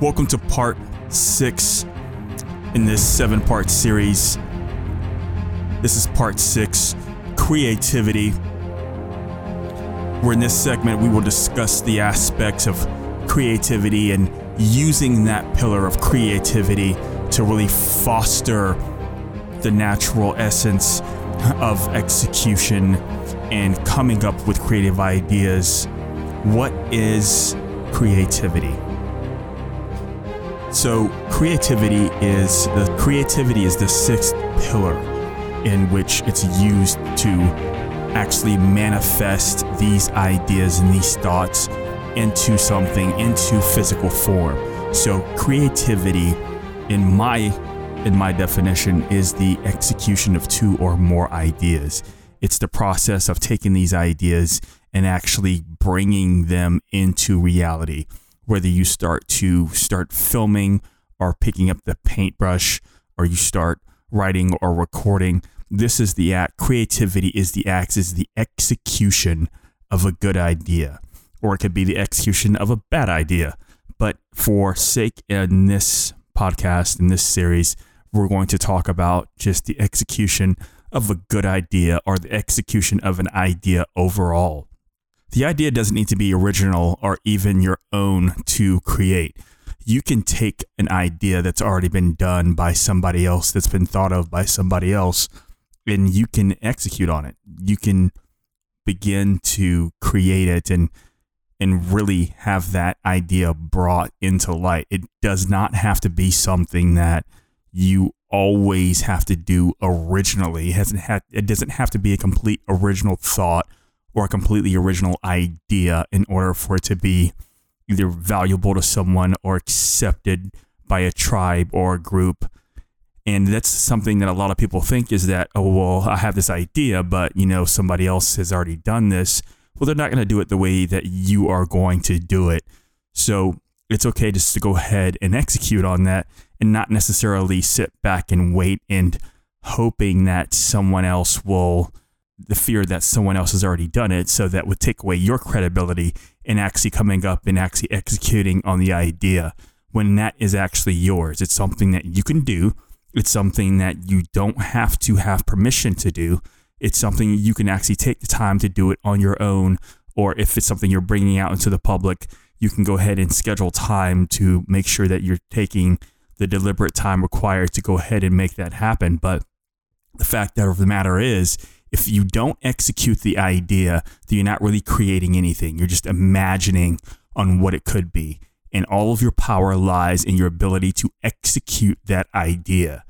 Welcome to part six in this seven part series. This is part six creativity. Where in this segment, we will discuss the aspects of creativity and using that pillar of creativity to really foster the natural essence of execution and coming up with creative ideas. What is creativity? So creativity is the creativity is the sixth pillar in which it's used to actually manifest these ideas and these thoughts into something into physical form. So creativity in my in my definition is the execution of two or more ideas. It's the process of taking these ideas and actually bringing them into reality. Whether you start to start filming or picking up the paintbrush or you start writing or recording, this is the act. Creativity is the act, is the execution of a good idea, or it could be the execution of a bad idea. But for sake in this podcast, in this series, we're going to talk about just the execution of a good idea or the execution of an idea overall. The idea doesn't need to be original or even your own to create. You can take an idea that's already been done by somebody else, that's been thought of by somebody else, and you can execute on it. You can begin to create it and and really have that idea brought into light. It does not have to be something that you always have to do originally. It hasn't had it doesn't have to be a complete original thought or a completely original idea in order for it to be either valuable to someone or accepted by a tribe or a group. And that's something that a lot of people think is that, oh, well, I have this idea, but you know, somebody else has already done this. Well, they're not going to do it the way that you are going to do it. So it's okay just to go ahead and execute on that and not necessarily sit back and wait and hoping that someone else will the fear that someone else has already done it so that would take away your credibility in actually coming up and actually executing on the idea when that is actually yours. It's something that you can do. It's something that you don't have to have permission to do. It's something you can actually take the time to do it on your own or if it's something you're bringing out into the public you can go ahead and schedule time to make sure that you're taking the deliberate time required to go ahead and make that happen. But the fact of the matter is, if you don't execute the idea, then you're not really creating anything. You're just imagining on what it could be. And all of your power lies in your ability to execute that idea.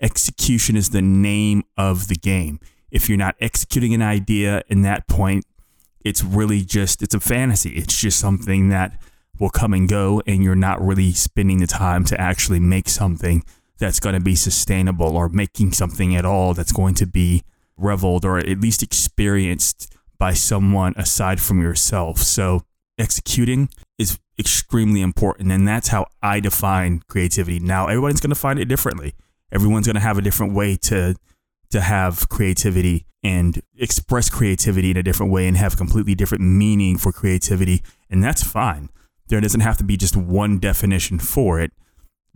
Execution is the name of the game. If you're not executing an idea in that point, it's really just it's a fantasy. It's just something that will come and go, and you're not really spending the time to actually make something that's going to be sustainable or making something at all that's going to be reveled or at least experienced by someone aside from yourself. So, executing is extremely important, and that's how I define creativity. Now, everyone's going to find it differently. Everyone's going to have a different way to to have creativity and express creativity in a different way and have completely different meaning for creativity, and that's fine. There doesn't have to be just one definition for it.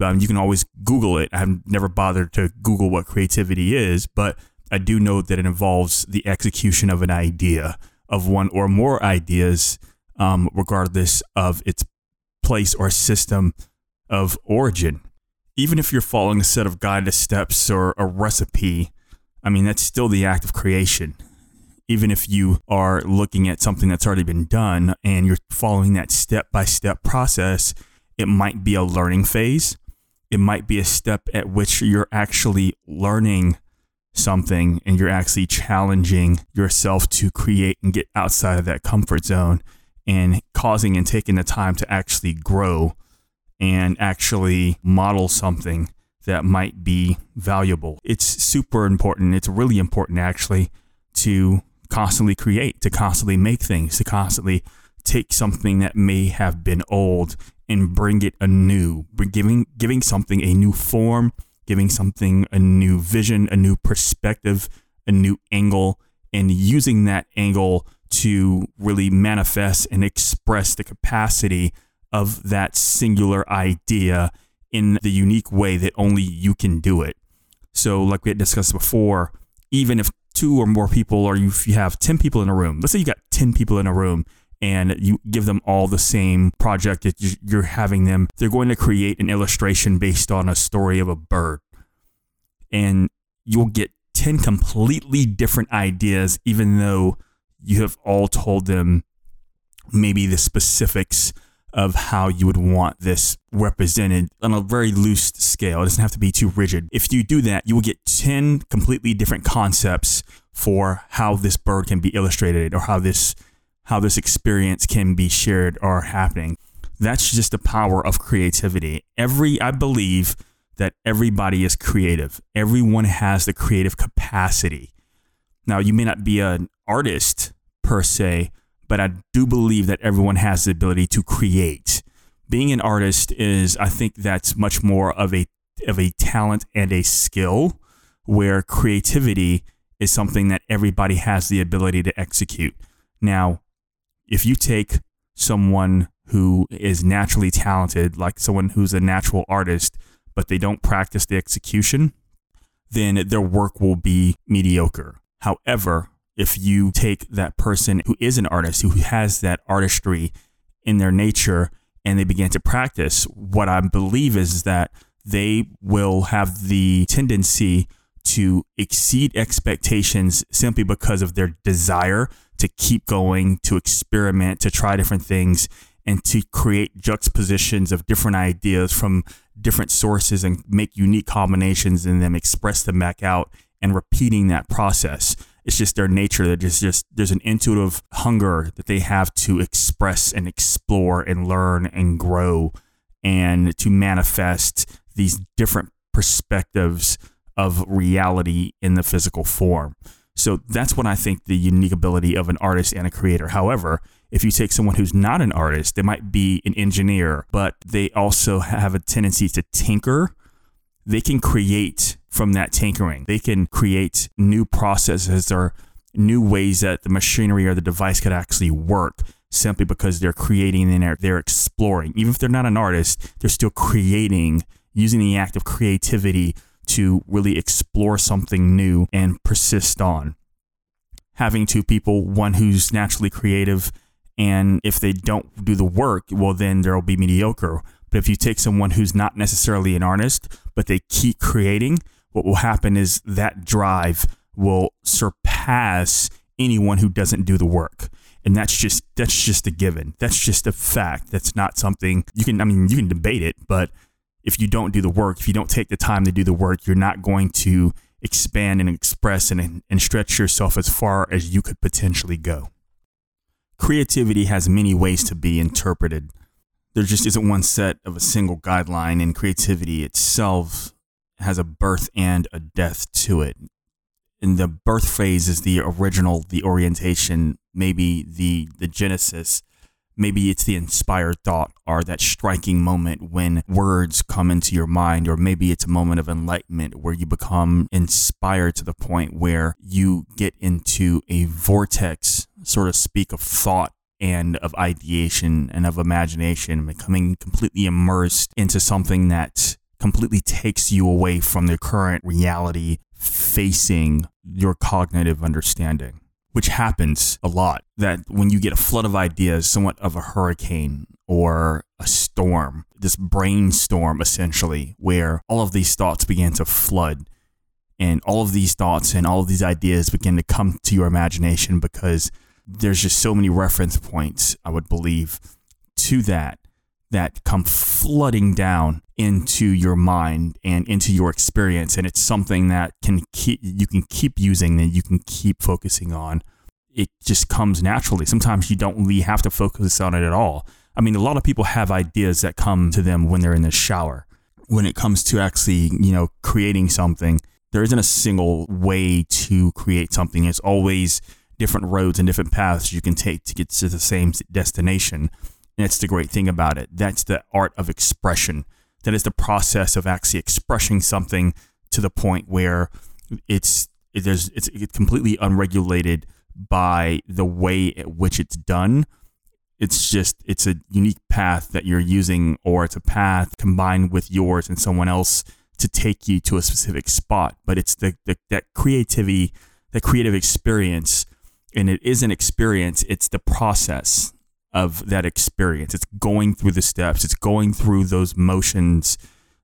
Um, you can always Google it. I've never bothered to Google what creativity is, but I do note that it involves the execution of an idea, of one or more ideas, um, regardless of its place or system of origin. Even if you're following a set of guided steps or a recipe, I mean, that's still the act of creation even if you are looking at something that's already been done and you're following that step by step process, it might be a learning phase. It might be a step at which you're actually learning something and you're actually challenging yourself to create and get outside of that comfort zone and causing and taking the time to actually grow and actually model something that might be valuable. It's super important. It's really important actually to constantly create, to constantly make things, to constantly take something that may have been old and bring it anew, giving giving something a new form, giving something a new vision, a new perspective, a new angle, and using that angle to really manifest and express the capacity of that singular idea in the unique way that only you can do it. So, like we had discussed before, even if two or more people, or if you have 10 people in a room, let's say you got 10 people in a room and you give them all the same project that you're having them, they're going to create an illustration based on a story of a bird. And you'll get 10 completely different ideas, even though you have all told them maybe the specifics of how you would want this represented on a very loose scale. It doesn't have to be too rigid. If you do that, you will get 10 completely different concepts for how this bird can be illustrated or how this how this experience can be shared or happening. That's just the power of creativity. Every I believe that everybody is creative. Everyone has the creative capacity. Now, you may not be an artist per se, but I do believe that everyone has the ability to create. Being an artist is, I think, that's much more of a of a talent and a skill, where creativity is something that everybody has the ability to execute. Now, if you take someone who is naturally talented, like someone who's a natural artist, but they don't practice the execution, then their work will be mediocre. However, if you take that person who is an artist, who has that artistry in their nature, and they begin to practice, what I believe is that they will have the tendency to exceed expectations simply because of their desire to keep going, to experiment, to try different things, and to create juxtapositions of different ideas from different sources and make unique combinations and then express them back out and repeating that process. It's just their nature that just just there's an intuitive hunger that they have to express and explore and learn and grow and to manifest these different perspectives of reality in the physical form. So that's what I think the unique ability of an artist and a creator. However, if you take someone who's not an artist, they might be an engineer, but they also have a tendency to tinker. They can create from that tinkering. They can create new processes or new ways that the machinery or the device could actually work simply because they're creating and they're, they're exploring. Even if they're not an artist, they're still creating using the act of creativity to really explore something new and persist on. Having two people, one who's naturally creative, and if they don't do the work, well, then there'll be mediocre. But if you take someone who's not necessarily an artist, but they keep creating, what will happen is that drive will surpass anyone who doesn't do the work and that's just that's just a given that's just a fact that's not something you can i mean you can debate it but if you don't do the work, if you don't take the time to do the work, you're not going to expand and express and, and stretch yourself as far as you could potentially go. Creativity has many ways to be interpreted. There just isn't one set of a single guideline, and creativity itself has a birth and a death to it. And the birth phase is the original, the orientation, maybe the the genesis Maybe it's the inspired thought or that striking moment when words come into your mind, or maybe it's a moment of enlightenment where you become inspired to the point where you get into a vortex, sort of speak, of thought and of ideation and of imagination, becoming completely immersed into something that completely takes you away from the current reality facing your cognitive understanding which happens a lot, that when you get a flood of ideas, somewhat of a hurricane or a storm, this brainstorm essentially, where all of these thoughts begin to flood and all of these thoughts and all of these ideas begin to come to your imagination because there's just so many reference points, I would believe, to that that come flooding down into your mind and into your experience. And it's something that can keep you can keep using that you can keep focusing on. It just comes naturally. Sometimes you don't really have to focus on it at all. I mean a lot of people have ideas that come to them when they're in the shower. When it comes to actually you know creating something there isn't a single way to create something. It's always different roads and different paths you can take to get to the same destination. and that's the great thing about it. That's the art of expression. That is the process of actually expressing something to the point where it's it, it's, it's completely unregulated by the way at which it's done. It's just it's a unique path that you're using, or it's a path combined with yours and someone else to take you to a specific spot. But it's the, the that creativity, that creative experience, and it is an experience. It's the process of that experience. It's going through the steps. It's going through those motions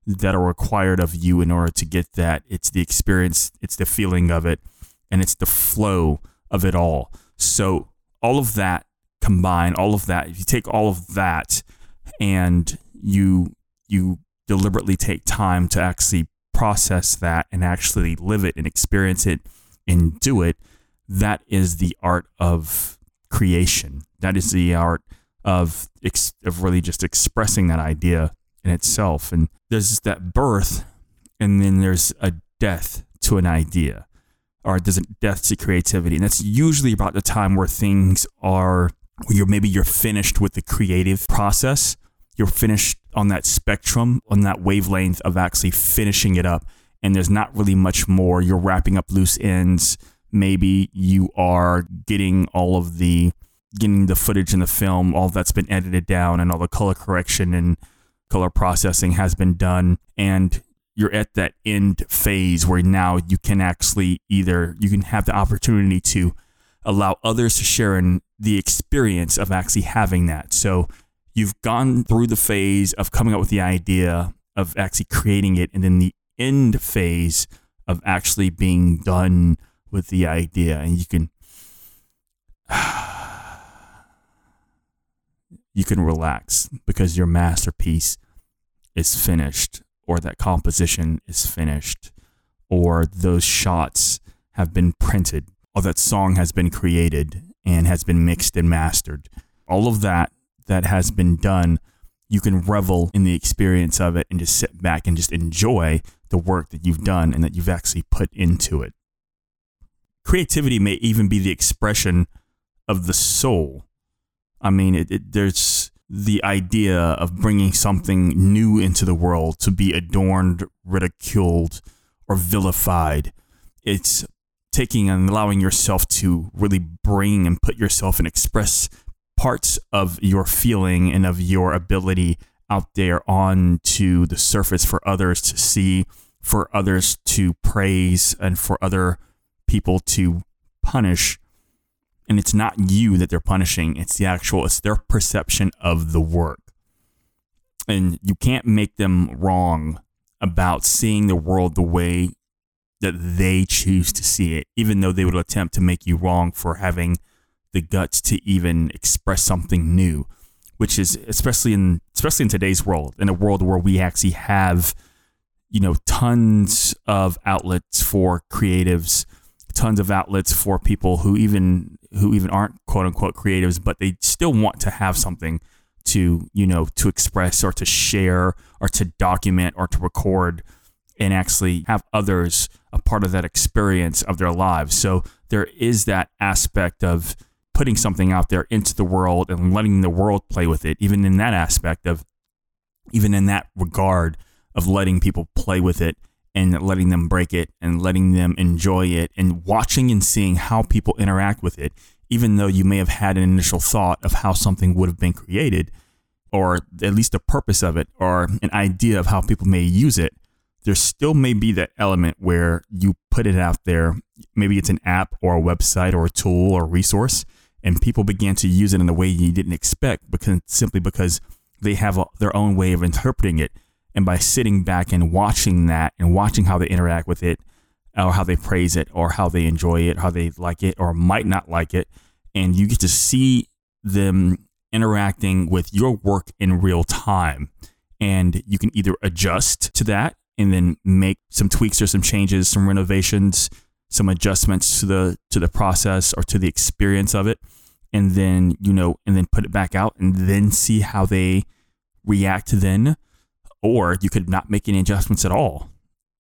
that are required of you in order to get that. It's the experience. It's the feeling of it, and it's the flow of it all. So all of that combine all of that, if you take all of that and you you deliberately take time to actually process that and actually live it and experience it and do it, that is the art of creation. That is the art of ex- of really just expressing that idea in itself. And there's that birth, and then there's a death to an idea, or there's a death to creativity, and that's usually about the time where things are you're maybe you're finished with the creative process. You're finished on that spectrum, on that wavelength of actually finishing it up. And there's not really much more. You're wrapping up loose ends. Maybe you are getting all of the getting the footage in the film, all that's been edited down and all the color correction and color processing has been done. And you're at that end phase where now you can actually either you can have the opportunity to allow others to share in the experience of actually having that. So you've gone through the phase of coming up with the idea of actually creating it, and then the end phase of actually being done with the idea. And you can you can relax because your masterpiece is finished or that composition is finished or those shots have been printed or that song has been created and has been mixed and mastered. All of that that has been done, you can revel in the experience of it and just sit back and just enjoy the work that you've done and that you've actually put into it. Creativity may even be the expression of the soul. I mean, it, it, there's the idea of bringing something new into the world to be adorned, ridiculed, or vilified. It's taking and allowing yourself to really bring and put yourself and express parts of your feeling and of your ability out there onto the surface for others to see, for others to praise, and for other people to punish. And it's not you that they're punishing, it's the actual, it's their perception of the work. And you can't make them wrong about seeing the world the way that they choose to see it, even though they would attempt to make you wrong for having the guts to even express something new, which is especially in especially in today's world, in a world where we actually have, you know, tons of outlets for creatives, tons of outlets for people who even who even aren't quote unquote creatives, but they still want to have something to, you know, to express or to share or to document or to record and actually have others a part of that experience of their lives. So there is that aspect of putting something out there into the world and letting the world play with it, even in that aspect of, even in that regard of letting people play with it and letting them break it and letting them enjoy it and watching and seeing how people interact with it, even though you may have had an initial thought of how something would have been created or at least the purpose of it or an idea of how people may use it there still may be that element where you put it out there. Maybe it's an app or a website or a tool or resource, and people began to use it in a way you didn't expect because simply because they have a, their own way of interpreting it. And by sitting back and watching that and watching how they interact with it, or how they praise it, or how they enjoy it, how they like it, or might not like it, and you get to see them interacting with your work in real time. And you can either adjust to that and then make some tweaks or some changes, some renovations, some adjustments to the to the process or to the experience of it, and then you know, and then put it back out, and then see how they react then. Or you could not make any adjustments at all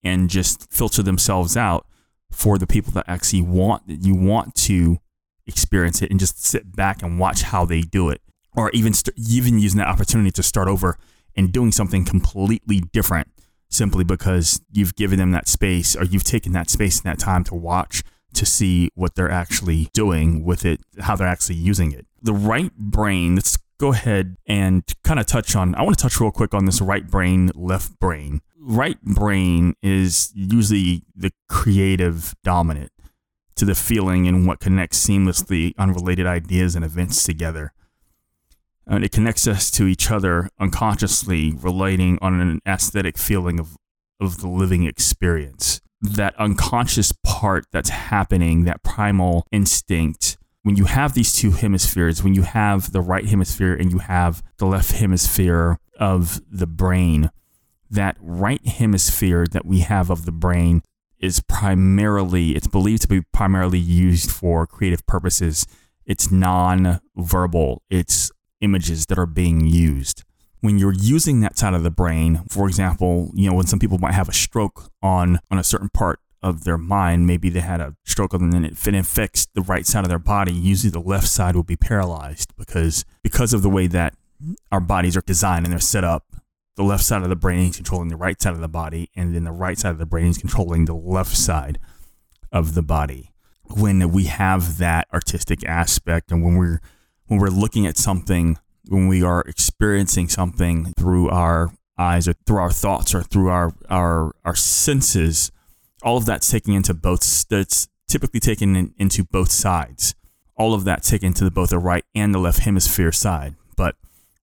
and just filter themselves out for the people that actually want that you want to experience it and just sit back and watch how they do it or even st- even using that opportunity to start over and doing something completely different simply because you've given them that space or you've taken that space and that time to watch to see what they're actually doing with it, how they're actually using it. The right brain, let's go ahead and kind of touch on. I want to touch real quick on this right brain, left brain. Right brain is usually the creative dominant to the feeling and what connects seamlessly unrelated ideas and events together. And it connects us to each other unconsciously, relating on an aesthetic feeling of, of the living experience. That unconscious part that's happening, that primal instinct, when you have these two hemispheres, when you have the right hemisphere and you have the left hemisphere of the brain, that right hemisphere that we have of the brain is primarily, it's believed to be primarily used for creative purposes. It's non verbal, it's images that are being used. When you're using that side of the brain, for example, you know, when some people might have a stroke on, on a certain part of their mind, maybe they had a stroke and then it, affects the right side of their body, usually the left side will be paralyzed because because of the way that our bodies are designed and they're set up. The left side of the brain is controlling the right side of the body, and then the right side of the brain is controlling the left side of the body. When we have that artistic aspect, and when we're when we're looking at something, when we are experiencing something through our eyes or through our thoughts or through our our our senses, all of that's taken into both. That's typically taken in, into both sides. All of that taken to the, both the right and the left hemisphere side, but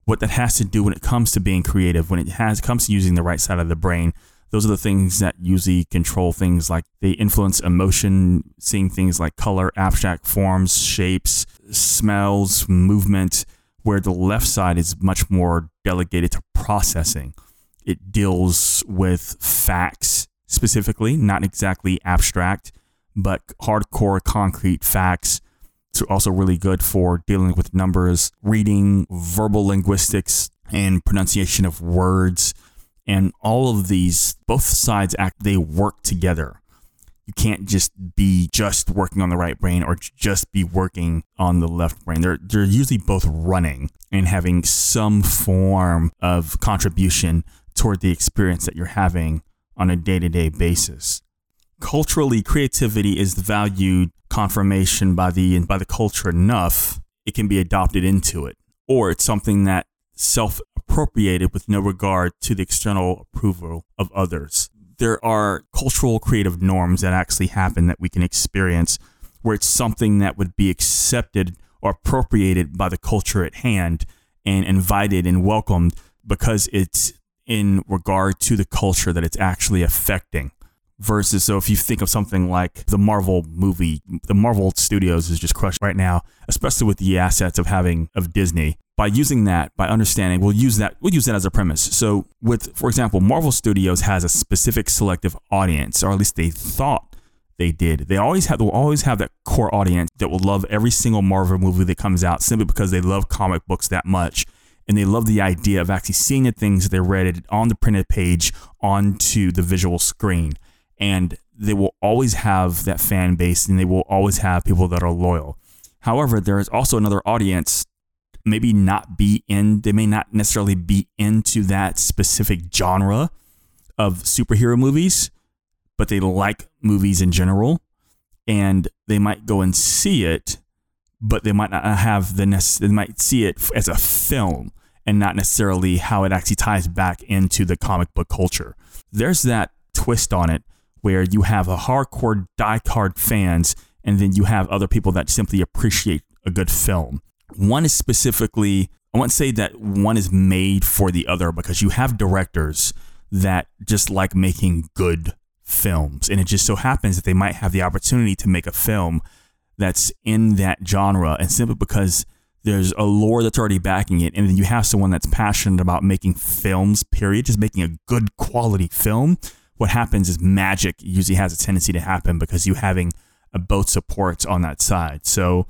what that has to do when it comes to being creative, when it has comes to using the right side of the brain. Those are the things that usually control things like they influence emotion, seeing things like color, abstract forms, shapes, smells, movement, where the left side is much more delegated to processing. It deals with facts specifically, not exactly abstract, but hardcore concrete facts it's also really good for dealing with numbers, reading, verbal linguistics, and pronunciation of words. And all of these, both sides act, they work together. You can't just be just working on the right brain or just be working on the left brain. They're, they're usually both running and having some form of contribution toward the experience that you're having on a day to day basis. Culturally creativity is valued confirmation by the by the culture enough it can be adopted into it. Or it's something that self appropriated with no regard to the external approval of others. There are cultural creative norms that actually happen that we can experience where it's something that would be accepted or appropriated by the culture at hand and invited and welcomed because it's in regard to the culture that it's actually affecting versus so if you think of something like the Marvel movie, the Marvel Studios is just crushed right now, especially with the assets of having of Disney. By using that, by understanding, we'll use that we'll use that as a premise. So with for example, Marvel Studios has a specific selective audience, or at least they thought they did. They always have they'll always have that core audience that will love every single Marvel movie that comes out simply because they love comic books that much and they love the idea of actually seeing the things that they read on the printed page onto the visual screen and they will always have that fan base and they will always have people that are loyal. However, there is also another audience, maybe not be in, they may not necessarily be into that specific genre of superhero movies, but they like movies in general and they might go and see it, but they might not have the necessary, they might see it as a film and not necessarily how it actually ties back into the comic book culture. There's that twist on it where you have a hardcore die-hard fans and then you have other people that simply appreciate a good film. One is specifically, I won't say that one is made for the other because you have directors that just like making good films. And it just so happens that they might have the opportunity to make a film that's in that genre. And simply because there's a lore that's already backing it, and then you have someone that's passionate about making films, period, just making a good quality film what happens is magic usually has a tendency to happen because you having a both supports on that side. So,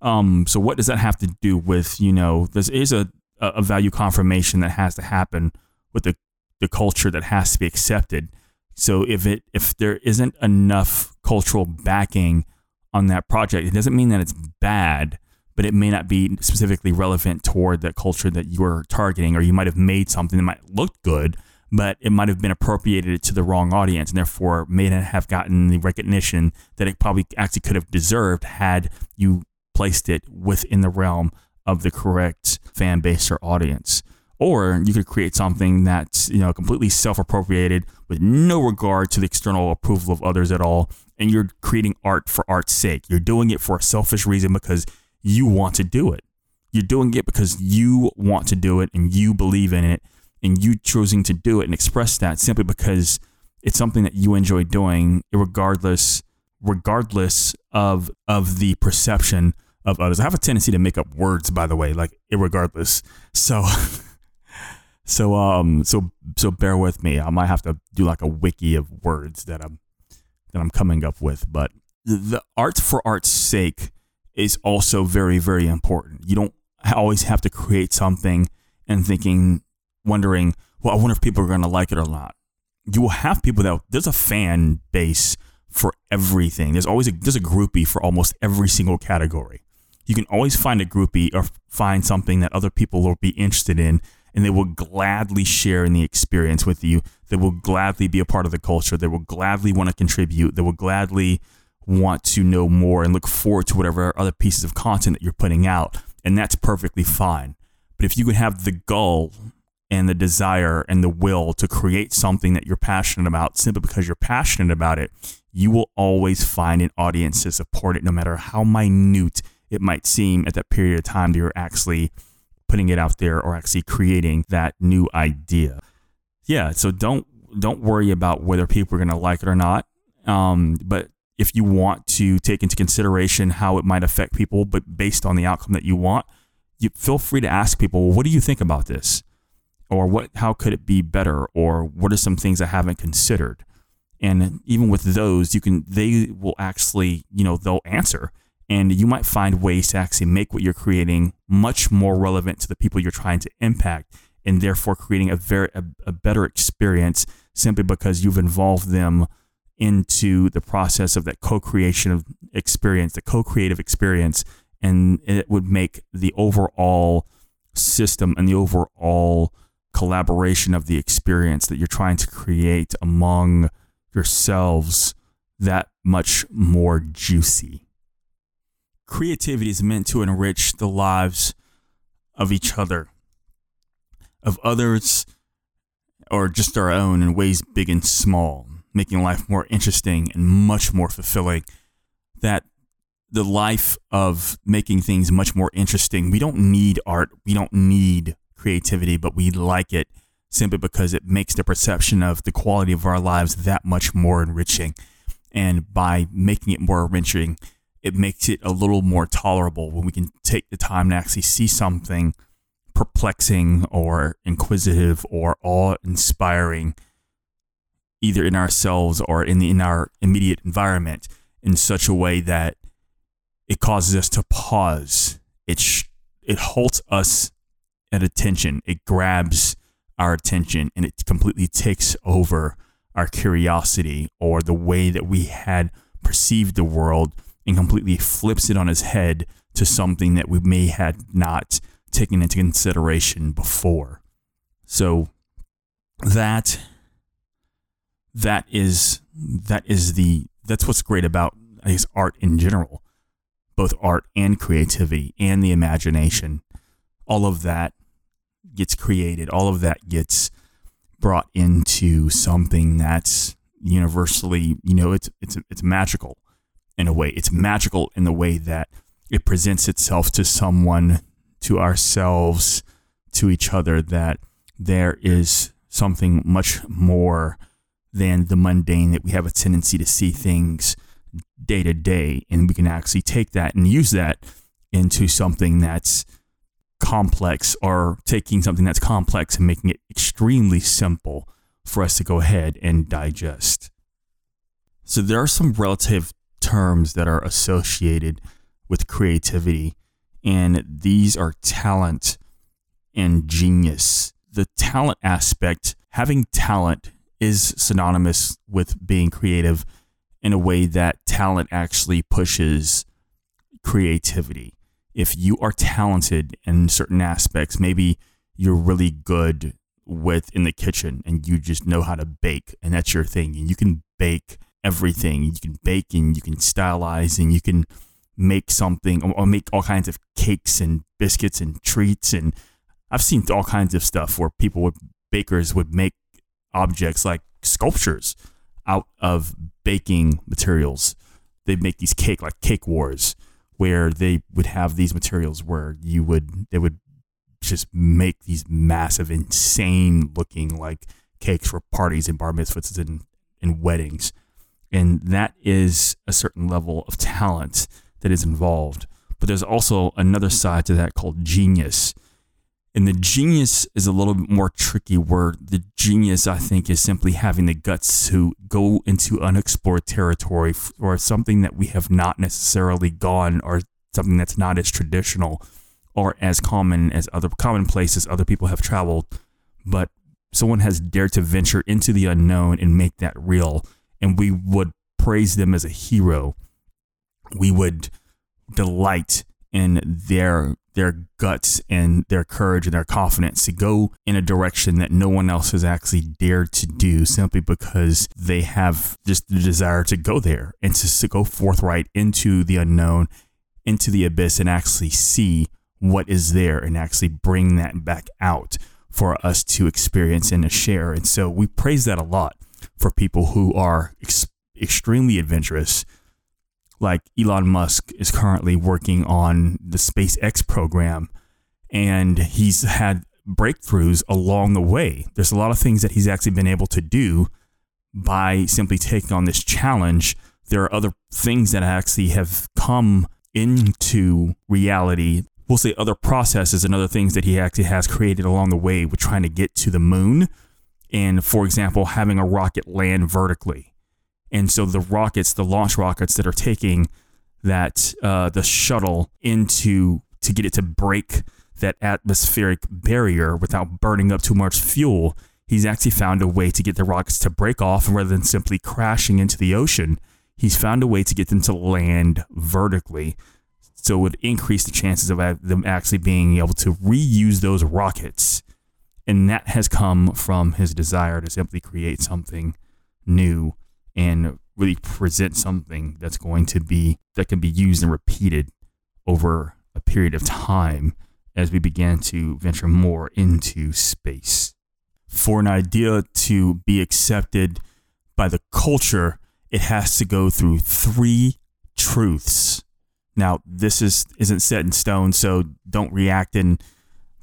um, so what does that have to do with you know? There is a a value confirmation that has to happen with the the culture that has to be accepted. So if it if there isn't enough cultural backing on that project, it doesn't mean that it's bad, but it may not be specifically relevant toward the culture that you are targeting, or you might have made something that might look good, but it might have been appropriated to the wrong audience and therefore may not have gotten the recognition that it probably actually could have deserved had you placed it within the realm of the correct fan base or audience. Or you could create something that's, you know, completely self-appropriated with no regard to the external approval of others at all. And you're creating art for art's sake. You're doing it for a selfish reason because you want to do it. You're doing it because you want to do it and you believe in it and you choosing to do it and express that simply because it's something that you enjoy doing, regardless regardless of of the perception of others. I have a tendency to make up words, by the way, like irregardless. So, so um, so so bear with me. I might have to do like a wiki of words that I'm that I'm coming up with. But the art for art's sake is also very very important. You don't always have to create something and thinking, wondering, well, I wonder if people are going to like it or not. You will have people that there's a fan base for everything. There's always a, there's a groupie for almost every single category. You can always find a groupie or find something that other people will be interested in, and they will gladly share in the experience with you. They will gladly be a part of the culture. They will gladly want to contribute. They will gladly want to know more and look forward to whatever other pieces of content that you're putting out. And that's perfectly fine. But if you can have the gall and the desire and the will to create something that you're passionate about simply because you're passionate about it, you will always find an audience to support it, no matter how minute it might seem at that period of time that you're actually putting it out there or actually creating that new idea. Yeah, so don't don't worry about whether people are going to like it or not. Um, but if you want to take into consideration how it might affect people, but based on the outcome that you want, you feel free to ask people, well, what do you think about this? Or what how could it be better? Or what are some things I haven't considered? and even with those you can they will actually you know they'll answer and you might find ways to actually make what you're creating much more relevant to the people you're trying to impact and therefore creating a very a, a better experience simply because you've involved them into the process of that co-creation of experience the co-creative experience and it would make the overall system and the overall collaboration of the experience that you're trying to create among yourselves that much more juicy. Creativity is meant to enrich the lives of each other, of others, or just our own in ways big and small, making life more interesting and much more fulfilling. That the life of making things much more interesting, we don't need art, we don't need creativity, but we like it simply because it makes the perception of the quality of our lives that much more enriching. And by making it more enriching, it makes it a little more tolerable when we can take the time to actually see something perplexing or inquisitive or awe inspiring, either in ourselves or in, the, in our immediate environment, in such a way that it causes us to pause. It, sh- it halts us at attention. It grabs our attention and it completely takes over our curiosity or the way that we had perceived the world and completely flips it on its head to something that we may had not taken into consideration before. So that that is that is the that's what's great about I guess art in general. Both art and creativity and the imagination. All of that gets created, all of that gets brought into something that's universally, you know, it's it's it's magical in a way. It's magical in the way that it presents itself to someone, to ourselves, to each other that there is something much more than the mundane that we have a tendency to see things day to day and we can actually take that and use that into something that's complex or taking something that's complex and making it extremely simple for us to go ahead and digest. So there are some relative terms that are associated with creativity, and these are talent and genius. The talent aspect, having talent is synonymous with being creative in a way that talent actually pushes creativity. If you are talented in certain aspects, maybe you're really good with in the kitchen and you just know how to bake and that's your thing and you can bake everything. You can bake and you can stylize and you can make something or make all kinds of cakes and biscuits and treats and I've seen all kinds of stuff where people would bakers would make objects like sculptures out of baking materials. They'd make these cake like cake wars where they would have these materials where you would they would just make these massive insane looking like cakes for parties and bar mitzvahs and, and weddings. And that is a certain level of talent that is involved. But there's also another side to that called genius. And the genius is a little bit more tricky where the genius, I think, is simply having the guts to go into unexplored territory or something that we have not necessarily gone or something that's not as traditional or as common as other common places other people have traveled. But someone has dared to venture into the unknown and make that real. And we would praise them as a hero. We would delight in their their guts and their courage and their confidence to go in a direction that no one else has actually dared to do simply because they have just the desire to go there and to, to go forthright into the unknown, into the abyss and actually see what is there and actually bring that back out for us to experience and to share. And so we praise that a lot for people who are ex- extremely adventurous like Elon Musk is currently working on the SpaceX program and he's had breakthroughs along the way. There's a lot of things that he's actually been able to do by simply taking on this challenge. There are other things that actually have come into reality. We'll say other processes and other things that he actually has created along the way with trying to get to the moon. And for example, having a rocket land vertically and so the rockets, the launch rockets that are taking that uh, the shuttle into to get it to break that atmospheric barrier without burning up too much fuel, he's actually found a way to get the rockets to break off, rather than simply crashing into the ocean, he's found a way to get them to land vertically. So it would increase the chances of them actually being able to reuse those rockets. And that has come from his desire to simply create something new and really present something that's going to be that can be used and repeated over a period of time as we began to venture more into space. For an idea to be accepted by the culture, it has to go through three truths. Now, this is isn't set in stone, so don't react in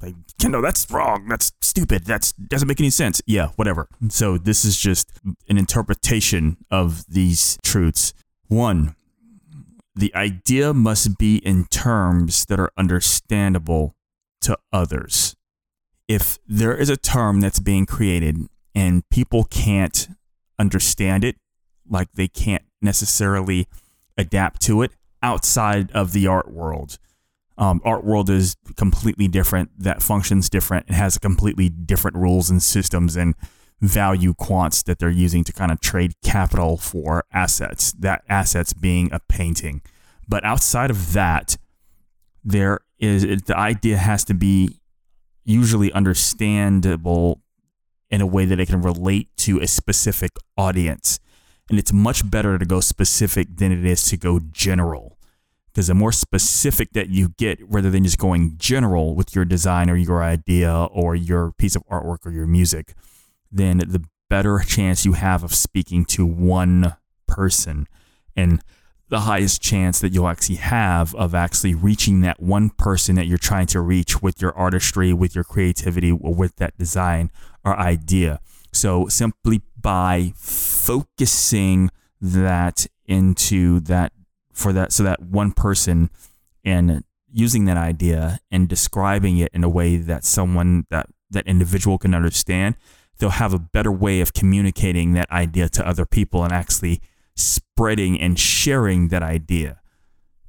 like Kendall, that's wrong. That's stupid. That doesn't make any sense. Yeah, whatever. So this is just an interpretation of these truths. One, the idea must be in terms that are understandable to others. If there is a term that's being created and people can't understand it, like they can't necessarily adapt to it outside of the art world, um, art world is completely different that functions different it has completely different rules and systems and value quants that they're using to kind of trade capital for assets that assets being a painting. But outside of that there is the idea has to be usually understandable in a way that it can relate to a specific audience. And it's much better to go specific than it is to go general because the more specific that you get rather than just going general with your design or your idea or your piece of artwork or your music then the better chance you have of speaking to one person and the highest chance that you'll actually have of actually reaching that one person that you're trying to reach with your artistry with your creativity or with that design or idea. So simply by focusing that into that for that so that one person and using that idea and describing it in a way that someone that that individual can understand they'll have a better way of communicating that idea to other people and actually spreading and sharing that idea.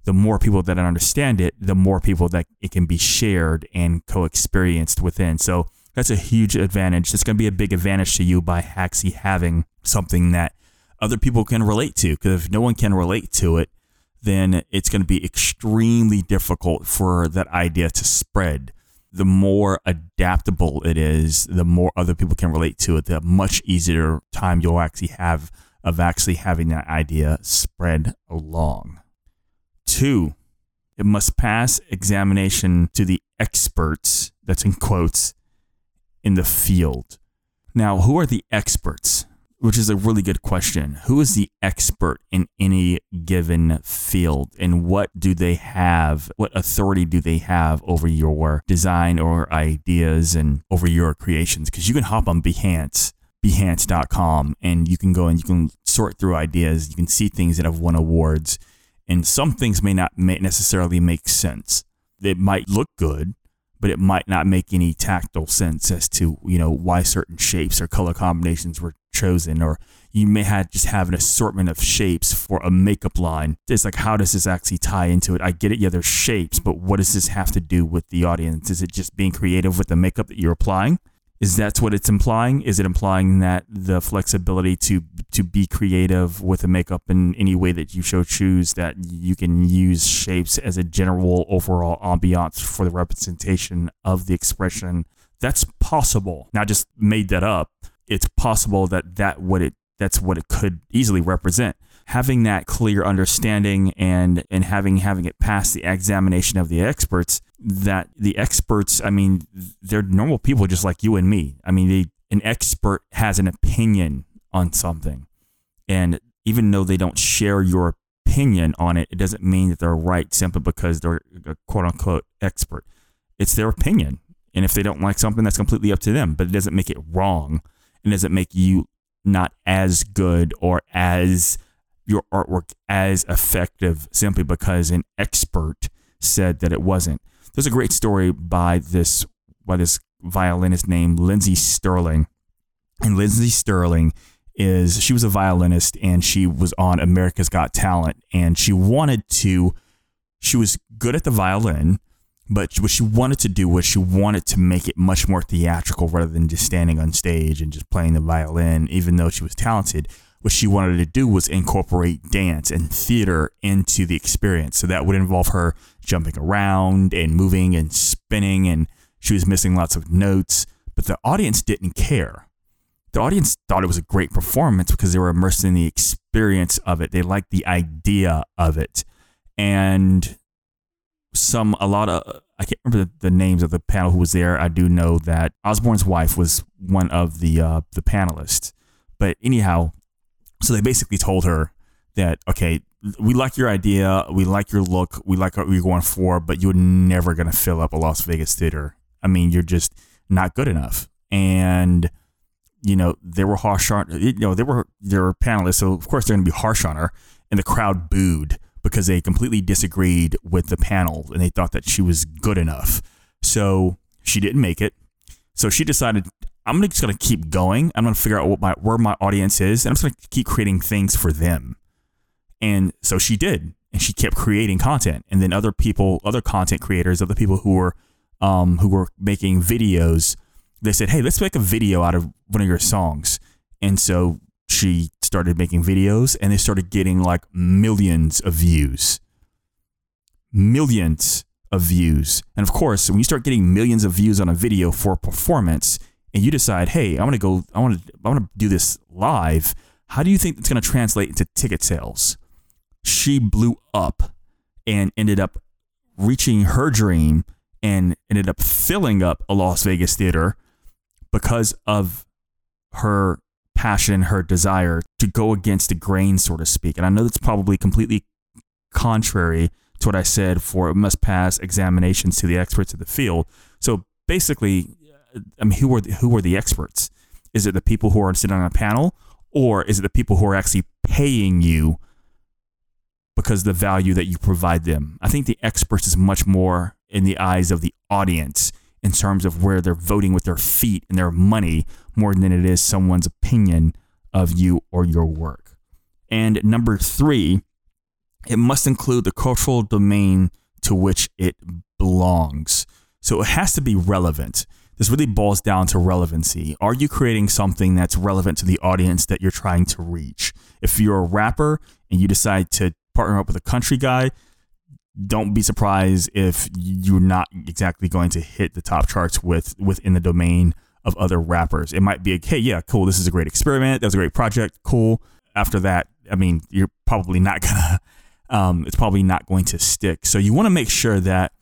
The more people that understand it the more people that it can be shared and co-experienced within. So that's a huge advantage. It's going to be a big advantage to you by actually having something that other people can relate to because if no one can relate to it then it's going to be extremely difficult for that idea to spread. The more adaptable it is, the more other people can relate to it, the much easier time you'll actually have of actually having that idea spread along. two, it must pass examination to the experts, that's in quotes, in the field. Now, who are the experts? Which is a really good question. Who is the expert in any given field and what do they have? What authority do they have over your design or ideas and over your creations? Because you can hop on Behance, behance.com, and you can go and you can sort through ideas. You can see things that have won awards, and some things may not necessarily make sense. It might look good, but it might not make any tactile sense as to you know why certain shapes or color combinations were chosen or you may have just have an assortment of shapes for a makeup line it's like how does this actually tie into it i get it yeah there's shapes but what does this have to do with the audience is it just being creative with the makeup that you're applying is that what it's implying? Is it implying that the flexibility to to be creative with the makeup in any way that you so choose that you can use shapes as a general overall ambiance for the representation of the expression? That's possible. Not just made that up. It's possible that that what it that's what it could easily represent. Having that clear understanding and and having having it pass the examination of the experts that the experts i mean they're normal people just like you and me. I mean an expert has an opinion on something. And even though they don't share your opinion on it it doesn't mean that they're right simply because they're a quote unquote expert. It's their opinion. And if they don't like something that's completely up to them but it doesn't make it wrong it does it make you not as good or as your artwork as effective simply because an expert said that it wasn't. There's a great story by this by this violinist named Lindsey Stirling. And Lindsey Stirling is she was a violinist and she was on America's Got Talent and she wanted to she was good at the violin but what she wanted to do was she wanted to make it much more theatrical rather than just standing on stage and just playing the violin even though she was talented what she wanted to do was incorporate dance and theater into the experience. So that would involve her jumping around and moving and spinning, and she was missing lots of notes. But the audience didn't care. The audience thought it was a great performance because they were immersed in the experience of it. They liked the idea of it. And some, a lot of, I can't remember the, the names of the panel who was there. I do know that Osbourne's wife was one of the uh, the panelists. But anyhow, so they basically told her that, okay, we like your idea, we like your look, we like what you're going for, but you're never to fill up a Las Vegas theater. I mean, you're just not good enough. And, you know, they were harsh on, you know, they were, they were panelists. So, of course, they're to be harsh on her. And the crowd booed because they completely disagreed with the panel and they thought that she was good enough. So she didn't make it. So she decided, I'm just gonna keep going. I'm gonna figure out what my where my audience is, and I'm just gonna keep creating things for them. And so she did, and she kept creating content. And then other people, other content creators, other people who were um, who were making videos, they said, "Hey, let's make a video out of one of your songs." And so she started making videos, and they started getting like millions of views, millions of views. And of course, when you start getting millions of views on a video for performance, and you decide, hey, I want to go, I want to, I want to do this live. How do you think it's going to translate into ticket sales? She blew up and ended up reaching her dream and ended up filling up a Las Vegas theater because of her passion, her desire to go against the grain, so to speak. And I know that's probably completely contrary to what I said for it must pass examinations to the experts of the field. So basically, I mean, who are the, who are the experts? Is it the people who are sitting on a panel, or is it the people who are actually paying you because the value that you provide them? I think the experts is much more in the eyes of the audience in terms of where they're voting with their feet and their money more than it is someone's opinion of you or your work. And number three, it must include the cultural domain to which it belongs. So it has to be relevant this really boils down to relevancy. Are you creating something that's relevant to the audience that you're trying to reach? If you're a rapper and you decide to partner up with a country guy, don't be surprised if you're not exactly going to hit the top charts with within the domain of other rappers. It might be like, hey, yeah, cool, this is a great experiment. That was a great project. Cool. After that, I mean, you're probably not gonna um, it's probably not going to stick. So you want to make sure that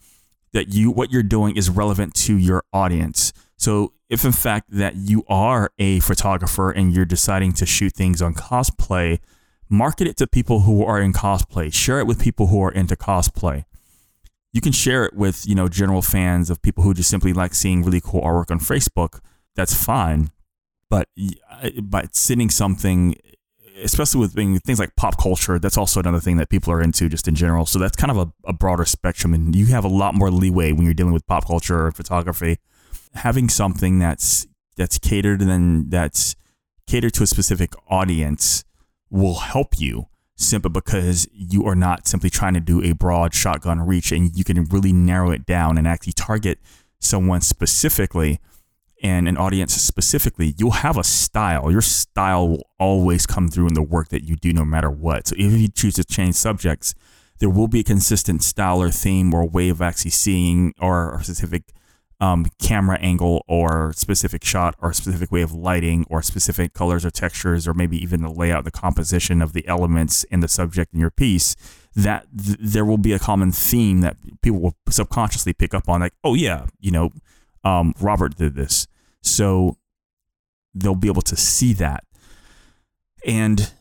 that you what you're doing is relevant to your audience. So if in fact that you are a photographer and you're deciding to shoot things on cosplay, market it to people who are in cosplay. Share it with people who are into cosplay. You can share it with, you know, general fans of people who just simply like seeing really cool artwork on Facebook. That's fine. But by sending something especially with being things like pop culture, that's also another thing that people are into just in general. So that's kind of a, a broader spectrum, and you have a lot more leeway when you're dealing with pop culture or photography. Having something that's that's catered and then that's catered to a specific audience will help you simply because you are not simply trying to do a broad shotgun reach and you can really narrow it down and actually target someone specifically and an audience specifically, you'll have a style. Your style will always come through in the work that you do, no matter what. So if you choose to change subjects, there will be a consistent style or theme or way of actually seeing or a specific um, camera angle or specific shot or specific way of lighting or specific colors or textures or maybe even the layout, the composition of the elements in the subject in your piece. That th- there will be a common theme that people will subconsciously pick up on, like, oh yeah, you know, um, Robert did this. So they'll be able to see that. And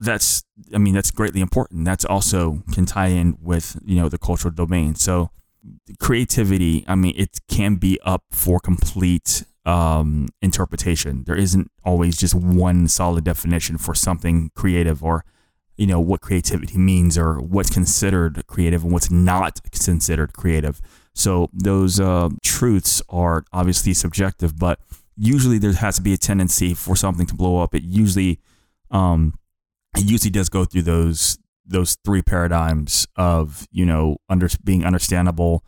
that's, I mean, that's greatly important. That's also can tie in with, you know, the cultural domain. So creativity, I mean, it can be up for complete um, interpretation. There isn't always just one solid definition for something creative or, you know, what creativity means or what's considered creative and what's not considered creative. So those uh, truths are obviously subjective, but usually there has to be a tendency for something to blow up. It usually, um, it usually does go through those those three paradigms of you know under being understandable,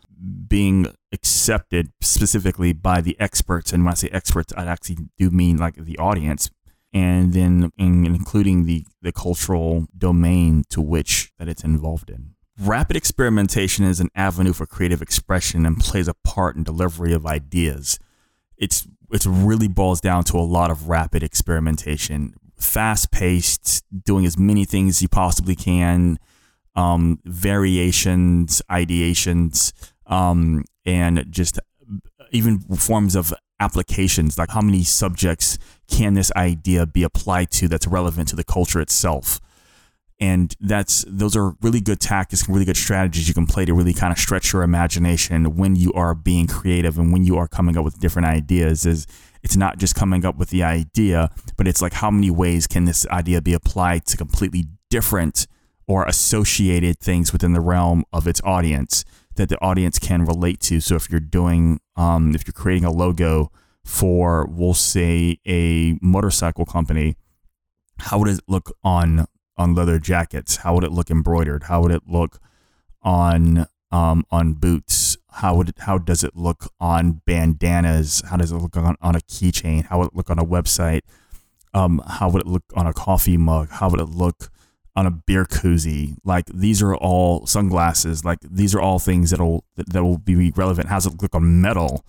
being accepted specifically by the experts, and when I say experts, I actually do mean like the audience, and then in, including the the cultural domain to which that it's involved in. Rapid experimentation is an avenue for creative expression and plays a part in delivery of ideas. It's it really boils down to a lot of rapid experimentation, fast paced, doing as many things as you possibly can, um, variations, ideations, um, and just even forms of applications. Like how many subjects can this idea be applied to that's relevant to the culture itself? and that's those are really good tactics really good strategies you can play to really kind of stretch your imagination when you are being creative and when you are coming up with different ideas is it's not just coming up with the idea but it's like how many ways can this idea be applied to completely different or associated things within the realm of its audience that the audience can relate to so if you're doing um, if you're creating a logo for we'll say a motorcycle company how would it look on on leather jackets? How would it look embroidered? How would it look on um, on boots? How would how does it look on bandanas? How does it look on, on a keychain? How would it look on a website? Um, how would it look on a coffee mug? How would it look on a beer koozie? Like these are all sunglasses. Like these are all things that'll that will be relevant. How does it look on metal?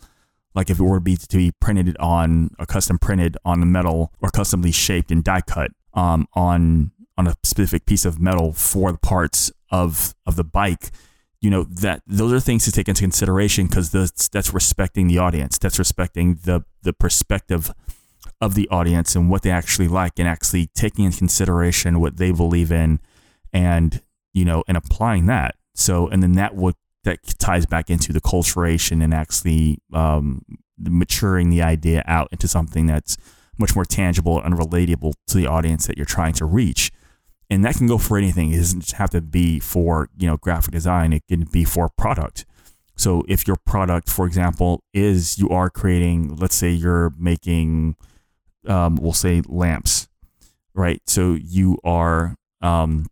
Like if it were to be to be printed on a custom printed on the metal or customly shaped and die cut um, on on a specific piece of metal for the parts of of the bike you know that those are things to take into consideration because that's respecting the audience that's respecting the the perspective of the audience and what they actually like and actually taking into consideration what they believe in and you know and applying that. So and then that would that ties back into the culturation and actually um, maturing the idea out into something that's much more tangible and relatable to the audience that you're trying to reach and that can go for anything. It doesn't have to be for you know graphic design. It can be for product. So if your product, for example, is you are creating, let's say you're making, um, we'll say lamps, right? So you are um,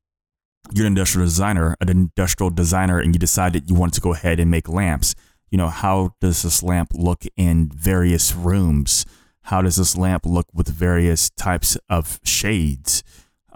you're an industrial designer, an industrial designer, and you decided you want to go ahead and make lamps. You know, how does this lamp look in various rooms? How does this lamp look with various types of shades?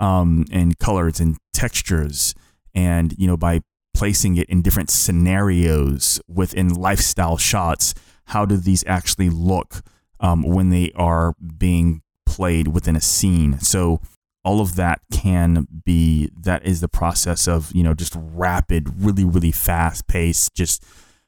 Um, and colors and textures, and you know by placing it in different scenarios within lifestyle shots, how do these actually look um, when they are being played within a scene? So all of that can be that is the process of you know just rapid really really fast pace just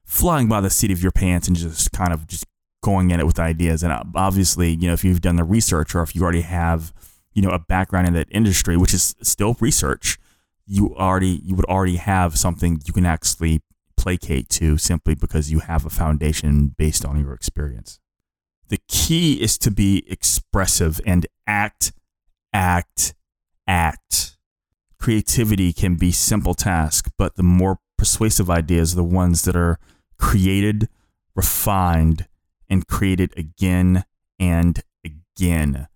flying by the seat of your pants and just kind of just going at it with ideas and obviously you know if you've done the research or if you already have you know a background in that industry which is still research you already you would already have something you can actually placate to simply because you have a foundation based on your experience the key is to be expressive and act act, act. Creativity can be simple task, but the more persuasive ideas are the ones that are created, refined, and created again and again.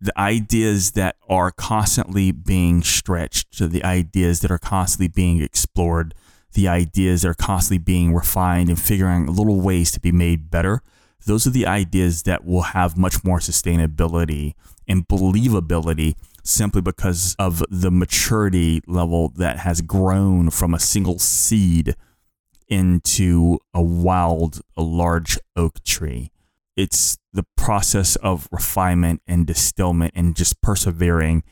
The ideas that are constantly being stretched, the ideas that are constantly being explored, the ideas that are constantly being refined and figuring little ways to be made better, those are the ideas that will have much more sustainability and believability simply because of the maturity level that has grown from a single seed into a wild, a large oak tree. It's the process of refinement and distillment and just persevering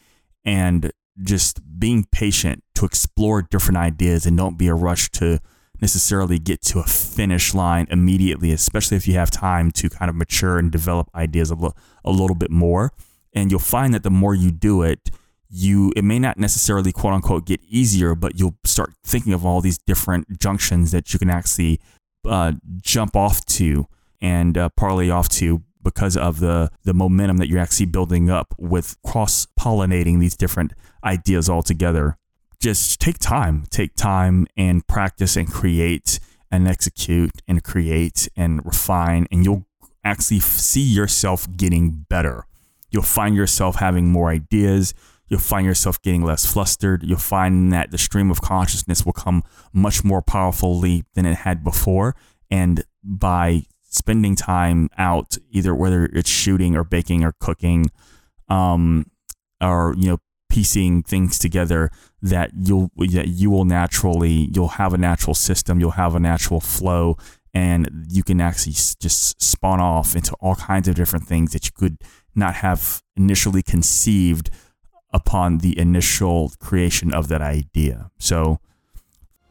and just being patient to explore different ideas and don't be a rush to necessarily get to a finish line immediately, especially if you have time to kind of mature and develop ideas a little bit more. And you'll find that the more you do it you it may not necessarily quote unquote get easier but you'll start thinking of all these different junctions that you can actually uh, jump off to and uh, parlay off to because of the the momentum that you're actually building up with cross pollinating these different ideas all together just take time take time and practice and create and execute and create and refine and you'll actually see yourself getting better You'll find yourself having more ideas. You'll find yourself getting less flustered. You'll find that the stream of consciousness will come much more powerfully than it had before. And by spending time out, either whether it's shooting or baking or cooking, um, or you know, piecing things together, that you'll that you will naturally you'll have a natural system, you'll have a natural flow, and you can actually just spawn off into all kinds of different things that you could not have initially conceived upon the initial creation of that idea. So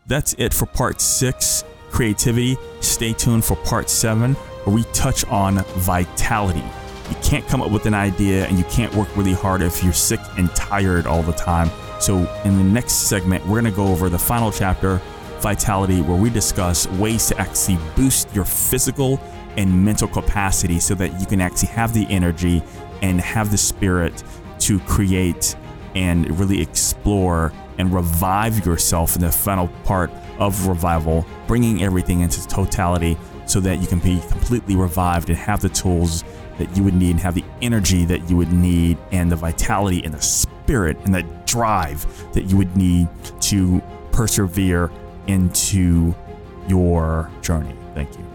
that's it for part six creativity. Stay tuned for part seven, where we touch on vitality. You can't come up with an idea and you can't work really hard if you're sick and tired all the time. So, in the next segment, we're going to go over the final chapter, Vitality, where we discuss ways to actually boost your physical and mental capacity so that you can actually have the energy and have the spirit to create and really explore and revive yourself in the final part of revival, bringing everything into totality so that you can be completely revived and have the tools that you would need and have the energy that you would need and the vitality and the spirit and the drive that you would need to persevere into your journey. Thank you.